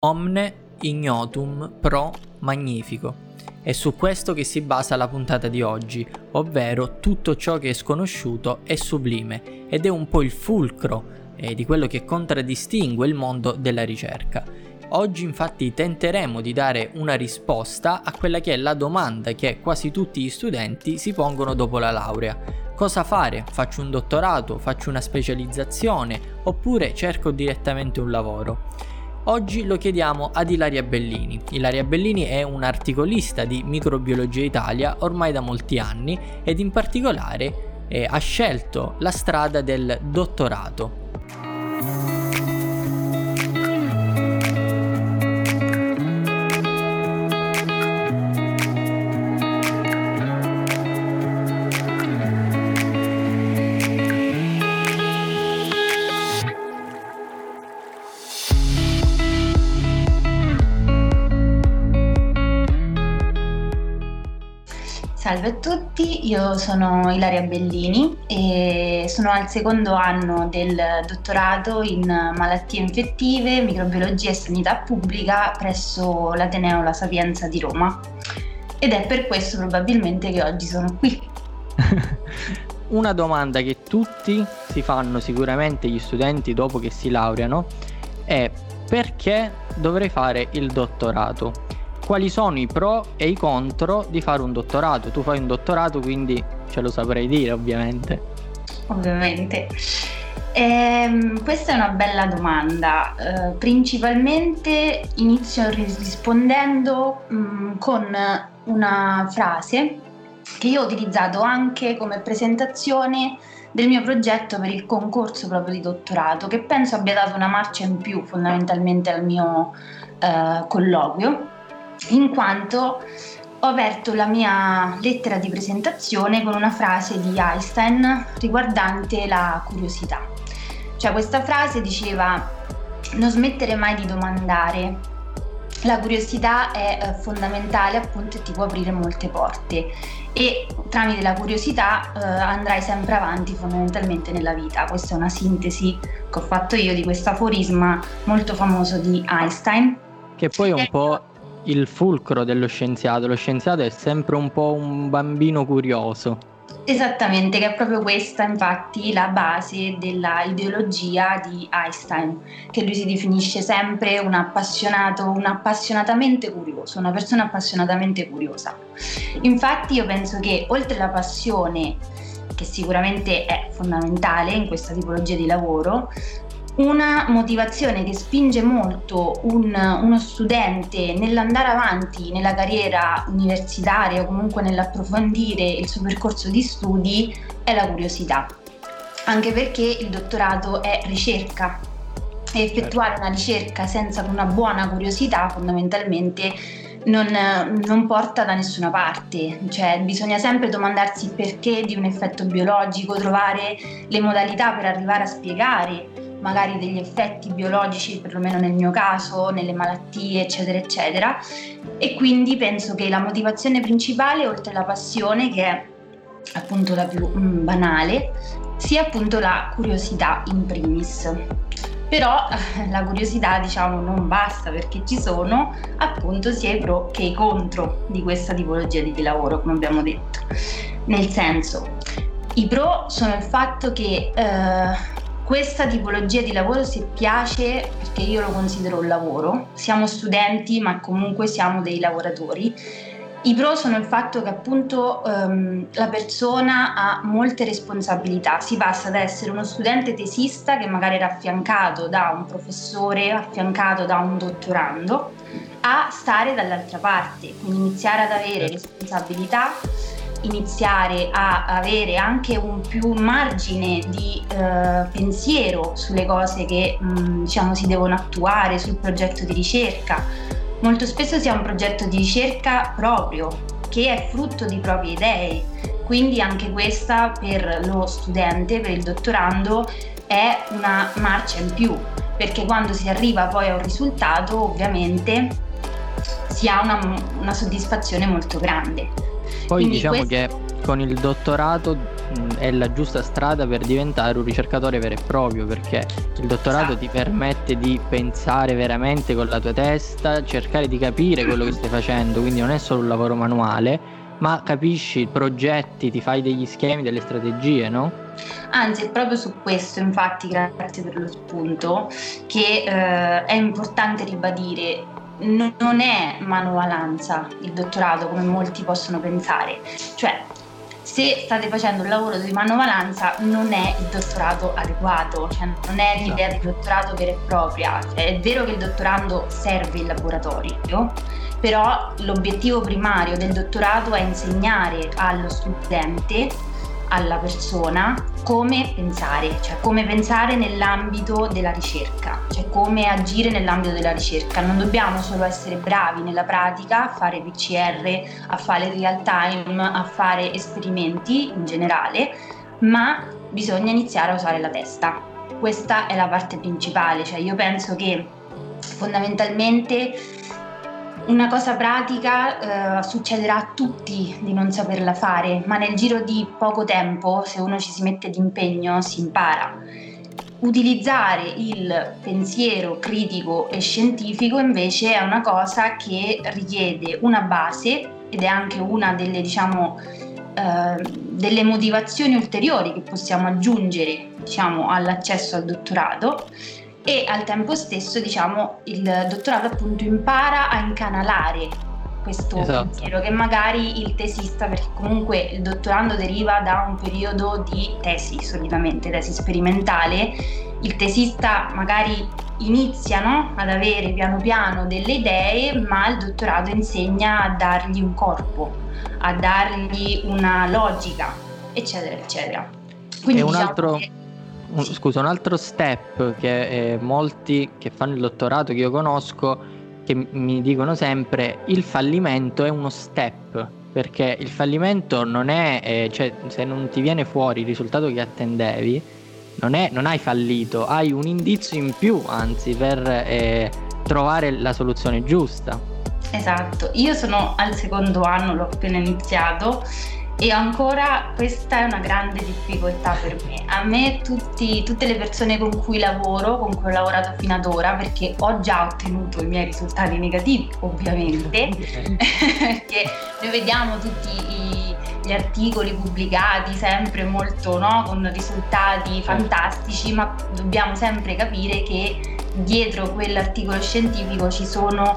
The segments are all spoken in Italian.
Omne ignotum pro magnifico. È su questo che si basa la puntata di oggi, ovvero tutto ciò che è sconosciuto è sublime ed è un po' il fulcro eh, di quello che contraddistingue il mondo della ricerca. Oggi infatti tenteremo di dare una risposta a quella che è la domanda che quasi tutti gli studenti si pongono dopo la laurea. Cosa fare? Faccio un dottorato? Faccio una specializzazione? Oppure cerco direttamente un lavoro? Oggi lo chiediamo ad Ilaria Bellini. Ilaria Bellini è un'articolista di Microbiologia Italia ormai da molti anni ed in particolare eh, ha scelto la strada del dottorato. Salve a tutti, io sono Ilaria Bellini e sono al secondo anno del dottorato in malattie infettive, microbiologia e sanità pubblica presso l'Ateneo La Sapienza di Roma ed è per questo probabilmente che oggi sono qui. Una domanda che tutti si fanno sicuramente gli studenti dopo che si laureano è perché dovrei fare il dottorato? Quali sono i pro e i contro di fare un dottorato. Tu fai un dottorato, quindi ce lo saprei dire ovviamente. Ovviamente. Eh, questa è una bella domanda. Eh, principalmente inizio rispondendo mh, mm, con una frase che io ho utilizzato anche come presentazione del mio progetto per il concorso proprio di dottorato, che penso abbia dato una marcia in più fondamentalmente al mio eh, colloquio in quanto ho aperto la mia lettera di presentazione con una frase di Einstein riguardante la curiosità. Cioè questa frase diceva non smettere mai di domandare. La curiosità è eh, fondamentale appunto e ti può aprire molte porte e tramite la curiosità eh, andrai sempre avanti fondamentalmente nella vita. Questa è una sintesi che ho fatto io di questo aforisma molto famoso di Einstein. Che poi è un po' il fulcro dello scienziato. Lo scienziato è sempre un po' un bambino curioso. Esattamente, che è proprio questa infatti la base della ideologia di Einstein, che lui si definisce sempre un appassionato, un appassionatamente curioso, una persona appassionatamente curiosa. Infatti io penso che oltre alla passione, che sicuramente è fondamentale in questa tipologia di lavoro, una motivazione che spinge molto un, uno studente nell'andare avanti nella carriera universitaria o comunque nell'approfondire il suo percorso di studi è la curiosità, anche perché il dottorato è ricerca e effettuare una ricerca senza una buona curiosità fondamentalmente non, non, porta da nessuna parte, cioè bisogna sempre domandarsi il perché di un effetto biologico, trovare le modalità per arrivare a spiegare magari degli effetti biologici, perlomeno nel mio caso, nelle malattie, eccetera, eccetera. E quindi penso che la motivazione principale, oltre alla passione, che è appunto la più mm, banale, sia appunto la curiosità in primis. Però la curiosità diciamo non basta perché ci sono appunto sia i pro che i contro di questa tipologia di lavoro, come abbiamo detto. Nel senso, i pro sono il fatto che eh, questa tipologia di lavoro se piace, perché io lo considero un lavoro, siamo studenti ma comunque siamo dei lavoratori. I pro sono il fatto che appunto um, la persona ha molte responsabilità, si passa da essere uno studente tesista che magari era affiancato da un professore, affiancato da un dottorando, a stare dall'altra parte, quindi iniziare ad avere certo. responsabilità iniziare a avere anche un più margine di eh, pensiero sulle cose che mh, mm, diciamo si devono attuare sul progetto di ricerca. Molto spesso si ha un progetto di ricerca proprio che è frutto di proprie idee, quindi anche questa per lo studente, per il dottorando è una marcia in più, perché quando si arriva poi a un risultato ovviamente si ha una, una soddisfazione molto grande. Poi Quindi diciamo questo... che con il dottorato è la giusta strada per diventare un ricercatore vero e proprio, perché il dottorato esatto. ti permette di pensare veramente con la tua testa, cercare di capire quello che stai facendo, quindi non è solo un lavoro manuale, ma capisci progetti, ti fai degli schemi, delle strategie, no? Anzi, è proprio su questo, infatti, grazie per lo spunto, che eh, è importante ribadire non è manualanza il dottorato come molti possono pensare, cioè se state facendo un lavoro di manovalanza non è il dottorato adeguato, cioè non è l'idea di dottorato vera e propria. Cioè, è vero che il dottorando serve il laboratorio, però l'obiettivo primario del dottorato è insegnare allo studente alla persona come pensare, cioè come pensare nell'ambito della ricerca, cioè come agire nell'ambito della ricerca. Non dobbiamo solo essere bravi nella pratica, a fare PCR, a fare real time, a fare esperimenti in generale, ma bisogna iniziare a usare la testa. Questa è la parte principale, cioè io penso che fondamentalmente una cosa pratica eh, succederà a tutti di non saperla fare, ma nel giro di poco tempo, se uno ci si mette d'impegno, si impara. Utilizzare il pensiero critico e scientifico invece è una cosa che richiede una base ed è anche una delle, diciamo, eh, delle motivazioni ulteriori che possiamo aggiungere diciamo, all'accesso al dottorato e al tempo stesso diciamo il dottorato appunto impara a incanalare questo esatto. pensiero che magari il tesista perché comunque il dottorando deriva da un periodo di tesi solitamente tesi sperimentale il tesista magari inizia no, ad avere piano piano delle idee ma il dottorato insegna a dargli un corpo a dargli una logica eccetera eccetera quindi e un diciamo altro che un, scusa, un altro step che eh, molti che fanno il dottorato che io conosco che mi dicono sempre il fallimento è uno step perché il fallimento non è, eh, cioè se non ti viene fuori il risultato che attendevi non, è, non hai fallito, hai un indizio in più anzi per eh, trovare la soluzione giusta. Esatto, io sono al secondo anno, l'ho appena iniziato e ancora questa è una grande difficoltà per me. A me tutti, tutte le persone con cui lavoro, con cui ho lavorato fino ad ora, perché ho già ottenuto i miei risultati negativi, ovviamente, perché noi vediamo tutti i, gli articoli pubblicati sempre molto no, con risultati fantastici, ma dobbiamo sempre capire che dietro quell'articolo scientifico ci sono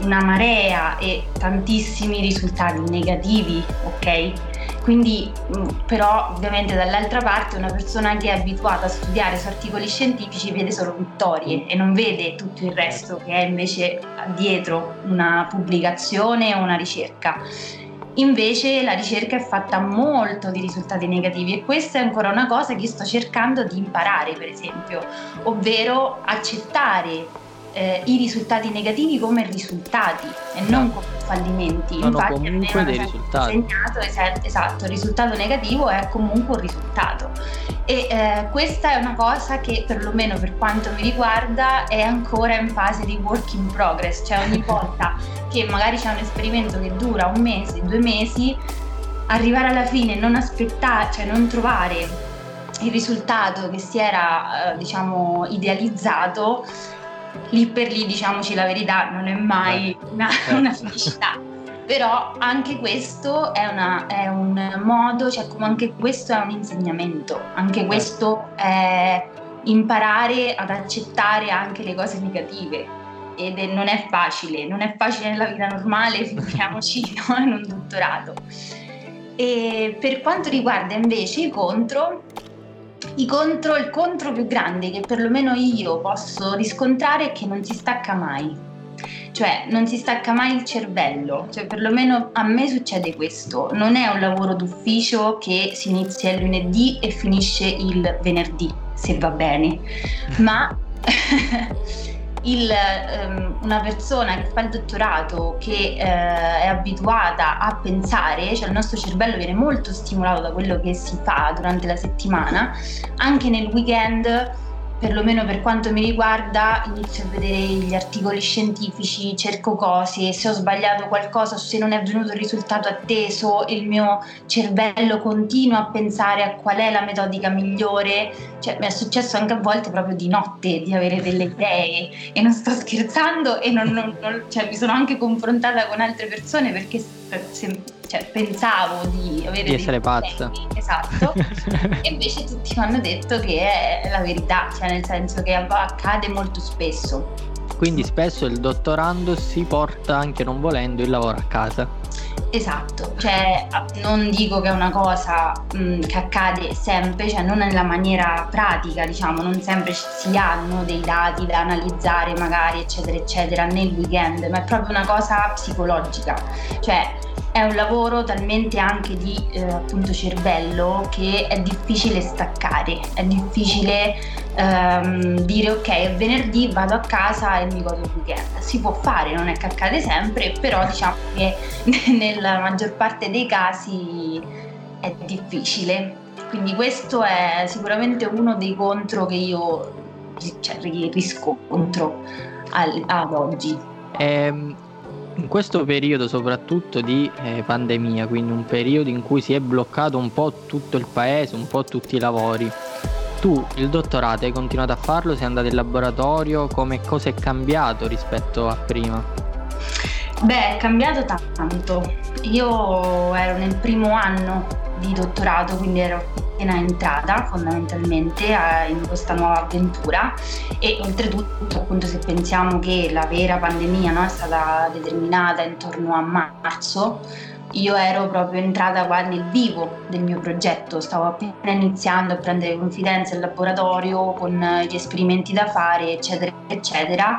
una marea e tantissimi risultati negativi, ok? Quindi mm, però ovviamente dall'altra parte una persona che è abituata a studiare su articoli scientifici vede solo vittorie e non vede tutto il resto che è invece dietro una pubblicazione o una ricerca. Invece la ricerca è fatta molto di risultati negativi e questa è ancora una cosa che sto cercando di imparare, per esempio, ovvero accettare eh, i risultati negativi come risultati e non esatto. come fallimenti. Sono Infatti, comunque dei risultati. Insegnato, esatto, il risultato negativo è comunque un risultato. E eh, questa è una cosa che perlomeno per quanto mi riguarda è ancora in fase di work in progress, cioè ogni volta che magari c'è un esperimento che dura un mese, due mesi, arrivare alla fine e non aspettare, cioè non trovare il risultato che si era eh, diciamo idealizzato lì per lì, diciamoci la verità, non è mai certo. una, certo. una felicità. Però anche questo è, una, è, un modo, cioè come anche questo è un insegnamento, anche certo. questo è imparare ad accettare anche le cose negative ed è, non è facile, non è facile nella vita normale, figuriamoci no? in un dottorato. E per quanto riguarda invece i contro, contro, il contro più grande che perlomeno io posso riscontrare è che non si stacca mai. Cioè, non si stacca mai il cervello, cioè perlomeno a me succede questo. Non è un lavoro d'ufficio che si inizia il lunedì e finisce il venerdì, se va bene, ma il, um, una persona che fa il dottorato, che uh, è abituata a pensare, cioè il nostro cervello viene molto stimolato da quello che si fa durante la settimana, anche nel weekend perlomeno per quanto mi riguarda, inizio a vedere gli articoli scientifici, cerco cose, se ho sbagliato qualcosa, se non è venuto il risultato atteso, il mio cervello continua a pensare a qual è la metodica migliore. Cioè, mi è successo anche a volte proprio di notte di avere delle idee e non sto scherzando e non, non, non, cioè, mi sono anche confrontata con altre persone perché se, cioè, pensavo di avere di essere pazza. Esatto. e invece tutti mi hanno detto che è la verità, cioè nel senso che accade molto spesso. Quindi spesso il dottorando si porta anche non volendo il lavoro a casa. Esatto, cioè non dico che è una cosa mh, che accade sempre, cioè non nella maniera pratica, diciamo, non sempre si hanno dei dati da analizzare magari eccetera eccetera nel weekend, ma è proprio una cosa psicologica, cioè è un lavoro talmente anche di eh, appunto cervello che è difficile staccare, è difficile ehm, dire ok venerdì vado a casa e mi godo il weekend. Si può fare, non è che accade sempre, però diciamo che nella maggior parte dei casi è difficile. Quindi questo è sicuramente uno dei contro che io cioè, riscontro al, ad oggi. Ehm, in questo periodo soprattutto di eh, pandemia, quindi un periodo in cui si è bloccato un po' tutto il paese, un po' tutti i lavori, tu il dottorato hai continuato a farlo, sei andato in laboratorio, come cosa è cambiato rispetto a prima? Beh, è cambiato tanto. Io ero nel primo anno di dottorato, quindi ero appena entrata fondamentalmente in questa nuova avventura e oltretutto appunto se pensiamo che la vera pandemia no, è stata determinata intorno a marzo, io ero proprio entrata qua nel vivo del mio progetto, stavo appena iniziando a prendere confidenza in laboratorio con gli esperimenti da fare, eccetera, eccetera.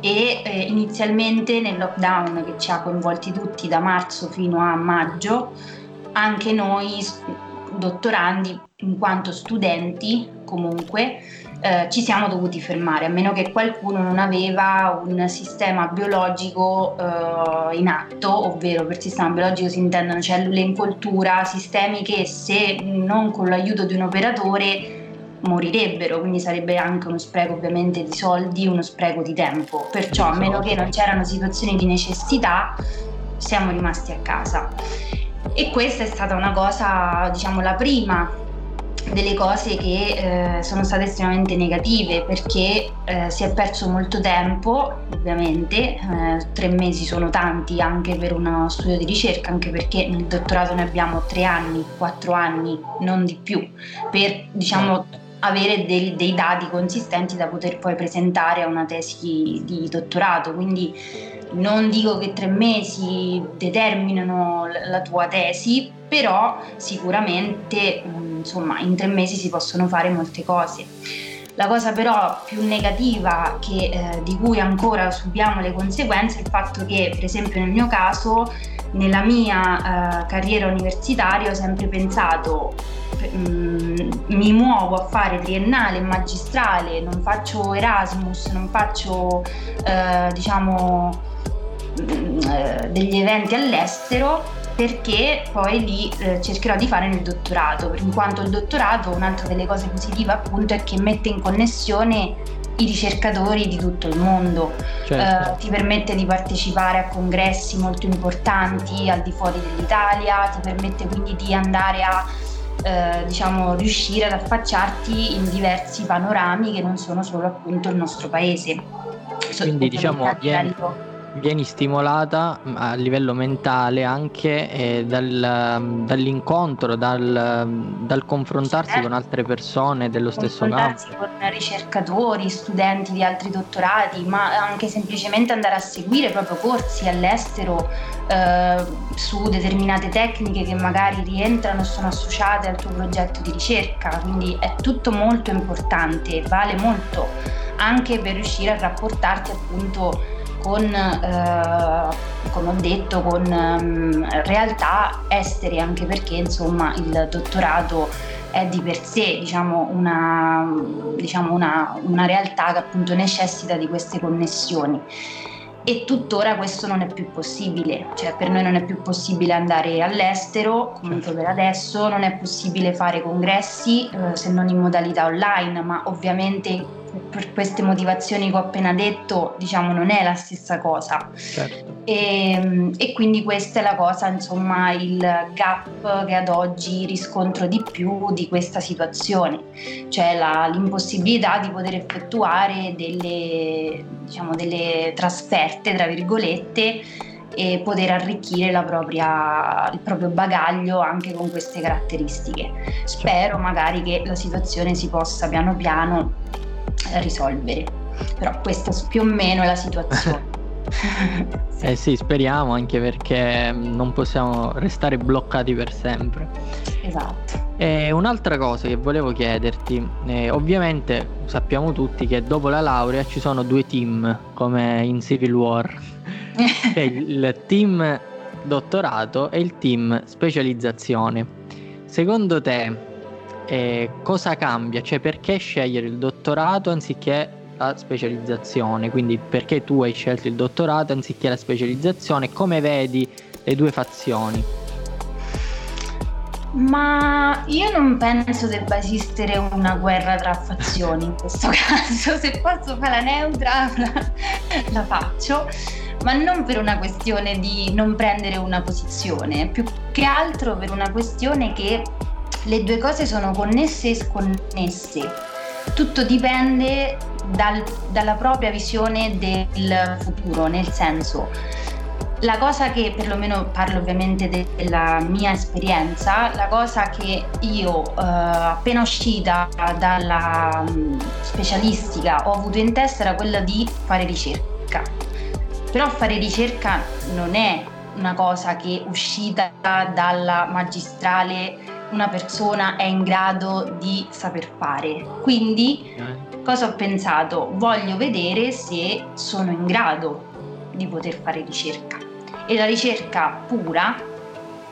E eh, inizialmente nel lockdown che ci ha coinvolti tutti da marzo fino a maggio, anche noi dottorandi, in quanto studenti comunque, eh, ci siamo dovuti fermare, a meno che qualcuno non aveva un sistema biologico eh, in atto, ovvero per sistema biologico si intendono cellule in coltura, sistemi che se non con l'aiuto di un operatore morirebbero, quindi sarebbe anche uno spreco ovviamente di soldi, uno spreco di tempo. Perciò a meno che non c'erano situazioni di necessità, siamo rimasti a casa. E questa è stata una cosa, diciamo, la prima delle cose che eh, sono state estremamente negative perché eh, si è perso molto tempo, ovviamente, eh, tre mesi sono tanti anche per uno studio di ricerca, anche perché nel dottorato ne abbiamo tre anni, quattro anni, non di più, per diciamo avere dei, dei dati consistenti da poter poi presentare a una tesi di dottorato. Quindi non dico che tre mesi determinano la tua tesi, però sicuramente insomma in tre mesi si possono fare molte cose. La cosa però più negativa che, eh, di cui ancora subiamo le conseguenze è il fatto che, per esempio nel mio caso, nella mia eh, carriera universitaria ho sempre pensato mm, mi muovo a fare triennale, magistrale, non faccio Erasmus, non faccio eh, diciamo Mm, eh, degli eventi all'estero perché poi li eh, cercherò di fare nel dottorato, in quanto il dottorato, un'altra delle cose positive appunto è che mette in connessione i ricercatori di tutto il mondo, certo. eh, ti permette di partecipare a congressi molto importanti al di fuori dell'Italia, ti permette quindi di andare a eh, diciamo riuscire ad affacciarti in diversi panorami che non sono solo appunto il nostro paese. Quindi diciamo viene, vieni stimolata mm, a livello mentale anche eh, dal, mm, dall'incontro, dal, mm, dal confrontarsi certo. con altre persone dello stesso campo. con ricercatori, studenti di altri dottorati, ma anche semplicemente andare a seguire proprio corsi all'estero eh, su determinate tecniche che magari rientrano e sono associate al tuo progetto di ricerca. Quindi è tutto molto importante, vale molto anche per riuscire a rapportarti appunto con, eh, come ho detto, con um, realtà estere, anche perché insomma il dottorato è di per sé diciamo, una, diciamo una, una realtà che appunto necessita di queste connessioni. e tuttora questo non è più possibile, cioè per noi non è più possibile andare all'estero, comunque per adesso. Non è possibile fare congressi eh, se non in modalità online, ma ovviamente per queste motivazioni che ho appena detto, diciamo, non è la stessa cosa. Certo. E, e, quindi questa è la cosa, insomma, il gap che ad oggi riscontro di più di questa situazione, cioè la, l'impossibilità di poter effettuare delle, diciamo, delle trasferte, tra virgolette, e poter arricchire propria, il proprio bagaglio anche con queste caratteristiche. Spero magari che la situazione si possa piano piano risolvere. Però questa più o meno è la situazione. eh sì, speriamo anche perché non possiamo restare bloccati per sempre. Esatto. E un'altra cosa che volevo chiederti, eh, ovviamente sappiamo tutti che dopo la laurea ci sono due team come in Civil War, C'è il team dottorato e il team specializzazione. Secondo te eh, cosa cambia? Cioè perché scegliere il dottorato anziché la specializzazione? Quindi perché tu hai scelto il dottorato anziché la specializzazione? Come vedi le due fazioni? Ma io non penso debba esistere una guerra tra fazioni in questo caso, se posso fare la neutra la, la faccio, ma non per una questione di non prendere una posizione, più che altro per una questione che le due cose sono connesse e sconnesse. Tutto dipende dal, dalla propria visione del futuro, nel senso, la cosa che perlomeno parlo ovviamente della mia esperienza, la cosa che io eh, appena uscita dalla um, specialistica ho avuto in testa era quella di fare ricerca. Però fare ricerca non è una cosa che uscita dalla magistrale una persona è in grado di saper fare. Quindi cosa ho pensato? Voglio vedere se sono in grado di poter fare ricerca. E la ricerca pura,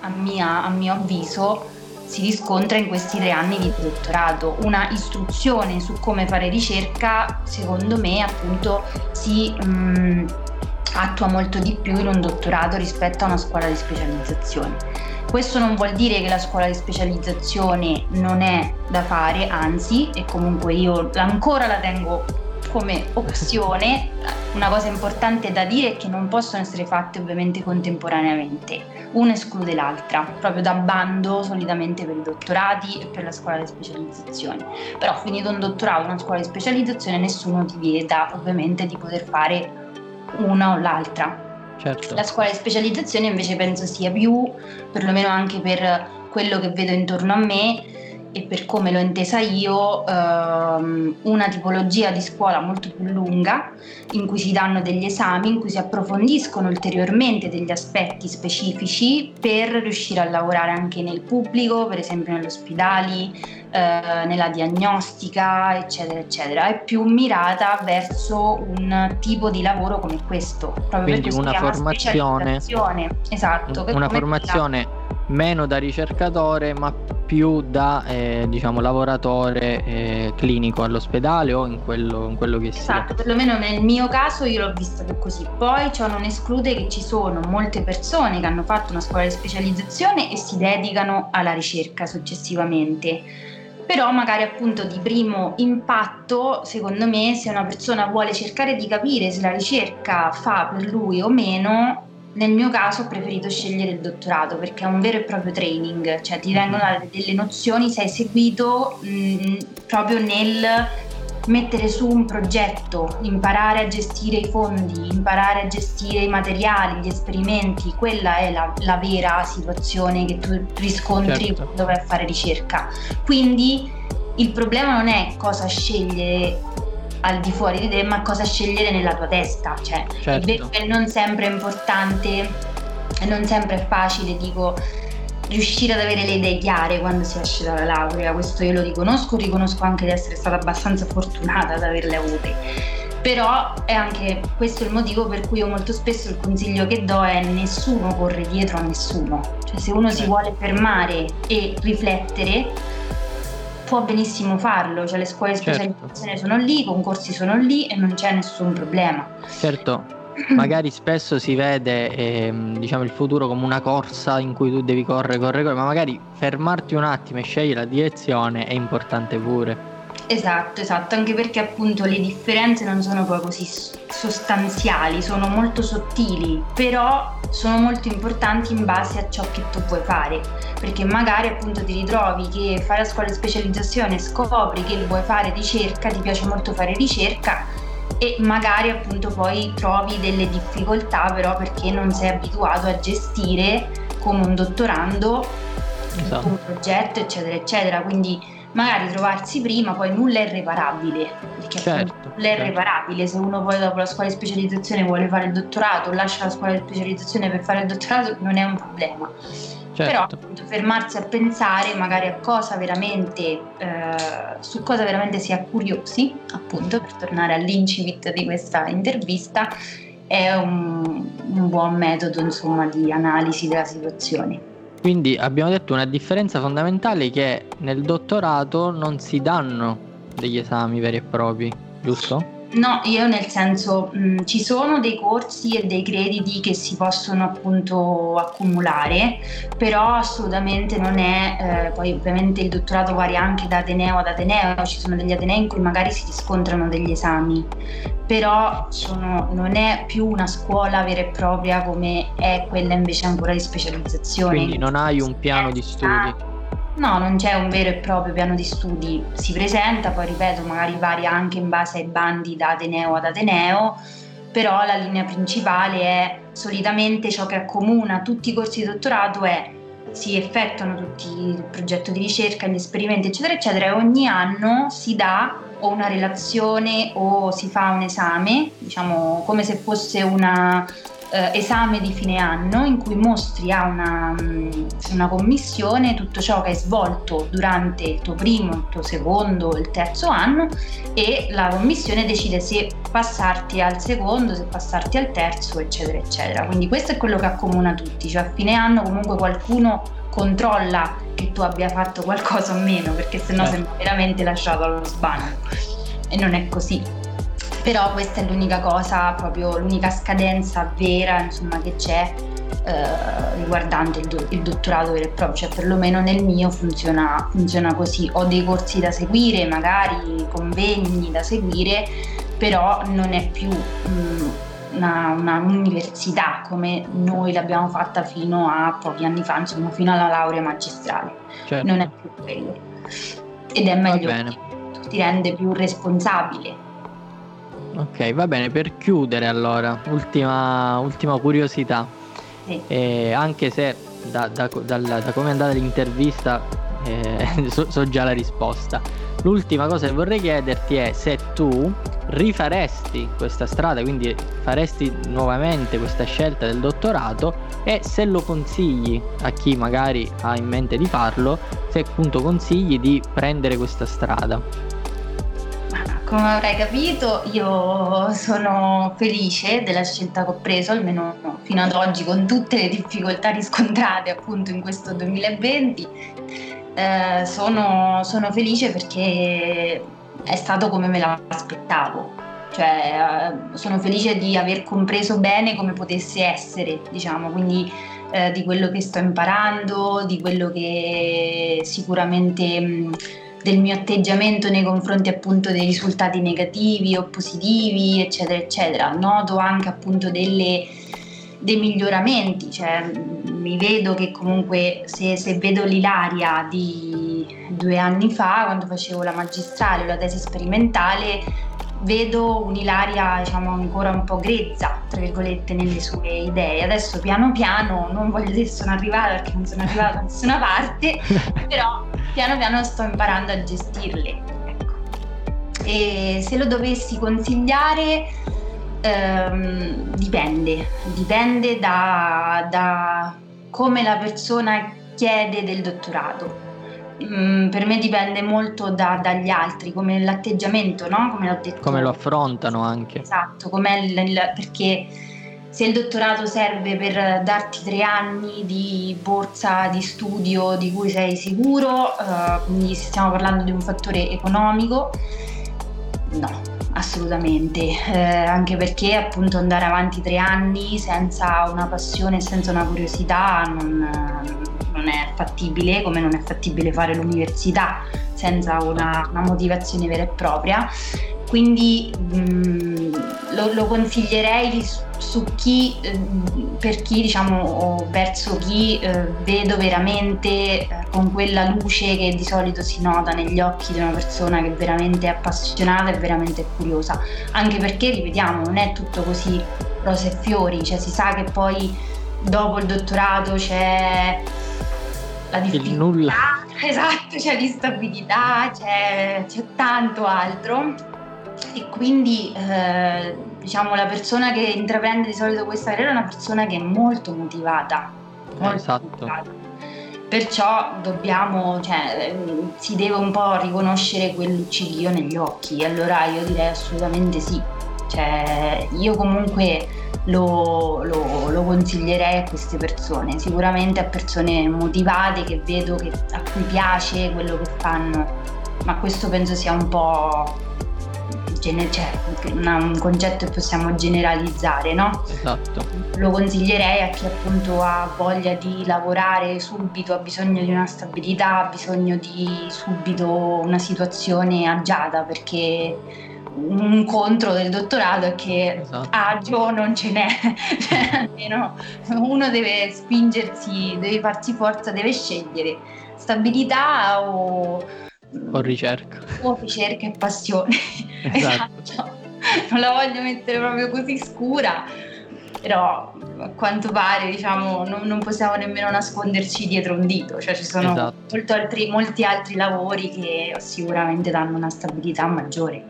a, mia, a mio avviso, si riscontra in questi tre anni di dottorato. Una istruzione su come fare ricerca, secondo me, appunto, si mh, mm, attua molto di più in un dottorato rispetto a una scuola di specializzazione. Questo non vuol dire che la scuola di specializzazione non è da fare, anzi, e comunque io ancora la tengo come opzione. Una cosa importante da dire è che non possono essere fatte ovviamente contemporaneamente, una esclude l'altra, proprio da bando solitamente per i dottorati e per la scuola di specializzazione. Però finito un dottorato, una scuola di specializzazione, nessuno ti vieta ovviamente di poter fare una o l'altra Certo. La scuola di specializzazione invece penso sia più, perlomeno anche per quello che vedo intorno a me e per come l'ho intesa io, ehm, una tipologia di scuola molto più lunga in cui si danno degli esami, in cui si approfondiscono ulteriormente degli aspetti specifici per riuscire a lavorare anche nel pubblico, per esempio negli ospedali, eh, nella diagnostica, eccetera, eccetera. È più mirata verso un tipo di lavoro come questo. Proprio Quindi una formazione. Esatto. Una formazione meno da ricercatore, ma più da eh, diciamo lavoratore eh, clinico all'ospedale o in quello, in quello che esatto, sia. Esatto, perlomeno nel mio caso io l'ho vista più così. Poi ciò non esclude che ci sono molte persone che hanno fatto una scuola di specializzazione e si dedicano alla ricerca successivamente però magari appunto di primo impatto, secondo me, se una persona vuole cercare di capire se la ricerca fa per lui o meno, nel mio caso ho preferito scegliere il dottorato perché è un vero e proprio training, cioè ti vengono date delle nozioni, sei seguito mh, mm, proprio nel mettere su un progetto, imparare a gestire i fondi, imparare a gestire i materiali, gli esperimenti, quella è la, la vera situazione che tu riscontri certo. quando vai a fare ricerca. Quindi il problema non è cosa scegliere al di fuori di te, ma cosa scegliere nella tua testa. Cioè, certo. è vero che non sempre è importante non sempre è facile, dico riuscire ad avere le idee chiare quando si esce dalla laurea, questo io lo riconosco, riconosco anche di essere stata abbastanza fortunata ad averle avute. Però è anche questo il motivo per cui io molto spesso il consiglio che do è nessuno corre dietro a nessuno. Cioè se uno si certo. vuole fermare e riflettere può benissimo farlo, cioè le scuole di certo. specializzazione certo. sono lì, i concorsi sono lì e non c'è nessun problema. Certo, magari spesso si vede ehm, diciamo, il futuro come una corsa in cui tu devi correre, correre, correre, ma magari fermarti un attimo e scegliere la direzione è importante pure. Esatto, esatto, anche perché appunto le differenze non sono poi così sostanziali, sono molto sottili, però sono molto importanti in base a ciò che tu vuoi fare, perché magari appunto ti ritrovi che fai la scuola di specializzazione, scopri che vuoi fare ricerca, ti piace molto fare ricerca e magari appunto poi trovi delle difficoltà però perché non sei abituato a gestire come un dottorando esatto. un progetto eccetera eccetera, quindi magari trovarsi prima, poi nulla è reparabile, perché certo, nulla è certo. reparabile, se uno poi dopo la scuola di specializzazione vuole fare il dottorato, lascia la scuola di specializzazione per fare il dottorato, non è un problema. Certo. Però appunto, fermarsi a pensare magari a cosa veramente, eh, su cosa veramente si è curiosi, appunto per tornare all'incipit di questa intervista, è un, un buon metodo insomma di analisi della situazione. Quindi abbiamo detto una differenza fondamentale che nel dottorato non si danno degli esami veri e propri, giusto? No, io nel senso mh, mm, ci sono dei corsi e dei crediti che si possono appunto accumulare, però assolutamente non è, eh, poi ovviamente il dottorato varia anche da Ateneo ad Ateneo, ci sono degli Atenei in cui magari si riscontrano degli esami, però sono, non è più una scuola vera e propria come è quella invece ancora di specializzazione. Quindi non hai un piano di studi. No, non c'è un vero e proprio piano di studi, si presenta, poi ripeto, magari varia anche in base ai bandi da Ateneo ad Ateneo, però la linea principale è solitamente ciò che accomuna tutti i corsi di dottorato è si effettuano tutti il progetto di ricerca, gli esperimenti, eccetera, eccetera, e ogni anno si dà o una relazione o si fa un esame, diciamo come se fosse una eh, esame di fine anno in cui mostri a una, mm, una, commissione tutto ciò che hai svolto durante il tuo primo, il tuo secondo, il terzo anno e la commissione decide se passarti al secondo, se passarti al terzo, eccetera, eccetera. Quindi questo è quello che accomuna tutti, cioè a fine anno comunque qualcuno controlla che tu abbia fatto qualcosa o meno, perché sennò certo. sembra veramente lasciato allo sbano. E non è così però questa è l'unica cosa, proprio l'unica scadenza vera insomma, che c'è eh, riguardante il, do- il, dottorato vero e proprio, cioè perlomeno nel mio funziona, funziona così, ho dei corsi da seguire, magari convegni da seguire, però non è più mh, mm, una, una, università come noi l'abbiamo fatta fino a pochi anni fa, insomma fino alla laurea magistrale, certo. non è più quello. Ed è meglio ti rende più responsabile Ok, va bene, per chiudere allora, ultima, ultima curiosità. Sì. Eh, anche se da, da, da, da come è andata l'intervista eh, so, so, già la risposta. L'ultima cosa che vorrei chiederti è se tu rifaresti questa strada, quindi faresti nuovamente questa scelta del dottorato e se lo consigli a chi magari ha in mente di farlo, se appunto consigli di prendere questa strada. Come avrai capito, io sono felice della scelta che ho preso, almeno fino ad oggi, con tutte le difficoltà riscontrate appunto in questo 2020. Eh, sono, sono felice perché è stato come me l'aspettavo. Cioè, eh, sono felice di aver compreso bene come potesse essere, diciamo, quindi eh, di quello che sto imparando, di quello che sicuramente mh, del mio atteggiamento nei confronti appunto dei risultati negativi o positivi, eccetera, eccetera. Noto anche appunto delle, dei miglioramenti, cioè mi vedo che comunque se, se, vedo l'Ilaria di due anni fa, quando facevo la magistrale o la tesi sperimentale, vedo un'Ilaria diciamo ancora un po' grezza, tra virgolette, nelle sue idee. Adesso piano piano, non voglio dire sono arrivata perché non sono arrivata da nessuna parte, però piano piano sto imparando a gestirle. Ecco. E se lo dovessi consigliare, ehm, dipende, dipende da, da come la persona chiede del dottorato Mm, per me dipende molto da, dagli altri, come l'atteggiamento, no? Come l'ho detto. Come lo affrontano anche. Esatto, il, il, perché se il dottorato serve per darti tre anni di borsa di studio di cui sei sicuro, uh, quindi stiamo parlando di un fattore economico, no, assolutamente, eh, anche perché appunto andare avanti tre anni senza una passione senza una curiosità non, non, è fattibile, come non è fattibile fare l'università senza una, una motivazione vera e propria. Quindi mh, mm, lo, lo, consiglierei su chi, eh, per chi diciamo, o verso chi eh, vedo veramente eh, con quella luce che di solito si nota negli occhi di una persona che veramente è appassionata e veramente curiosa. Anche perché, ripetiamo, non è tutto così rose e fiori, cioè si sa che poi dopo il dottorato c'è la difficoltà. Il nulla. Esatto, c'è l'instabilità, c'è, c'è tanto altro e quindi eh, diciamo la persona che intraprende di solito questa carriera è una persona che è molto motivata. Molto esatto. motivata. Perciò dobbiamo, cioè, si deve un po' riconoscere quel luccichio negli occhi. Allora io direi assolutamente sì. Cioè, io comunque lo, lo, lo, consiglierei a queste persone, sicuramente a persone motivate che vedo che, a cui piace quello che fanno, ma questo penso sia un po' gener- cioè, un concetto che possiamo generalizzare, no? Esatto. Lo consiglierei a chi appunto ha voglia di lavorare subito, ha bisogno di una stabilità, ha bisogno di subito una situazione agiata perché un contro del dottorato è che esatto. agio non ce n'è, cioè, almeno uno deve spingersi, deve farsi forza, deve scegliere stabilità o o ricerca. O ricerca e passione. Esatto. esatto. Non la voglio mettere proprio così scura, però a quanto pare diciamo, non, non, possiamo nemmeno nasconderci dietro un dito, cioè ci sono esatto. altri, molti altri lavori che sicuramente danno una stabilità maggiore.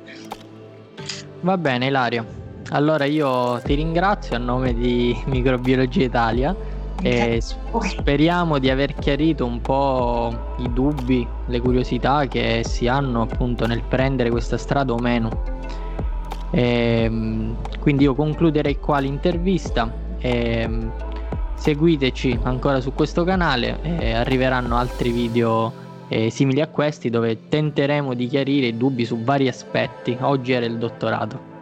Va bene Ilaria, allora io ti ringrazio a nome di Microbiologia Italia e speriamo di aver chiarito un po' i dubbi, le curiosità che si hanno appunto nel prendere questa strada o meno. E, ehm, quindi io concluderei qua l'intervista. E, ehm, seguiteci ancora su questo canale e arriveranno altri video eh, simili a questi dove tenteremo di chiarire i dubbi su vari aspetti. Oggi era il dottorato.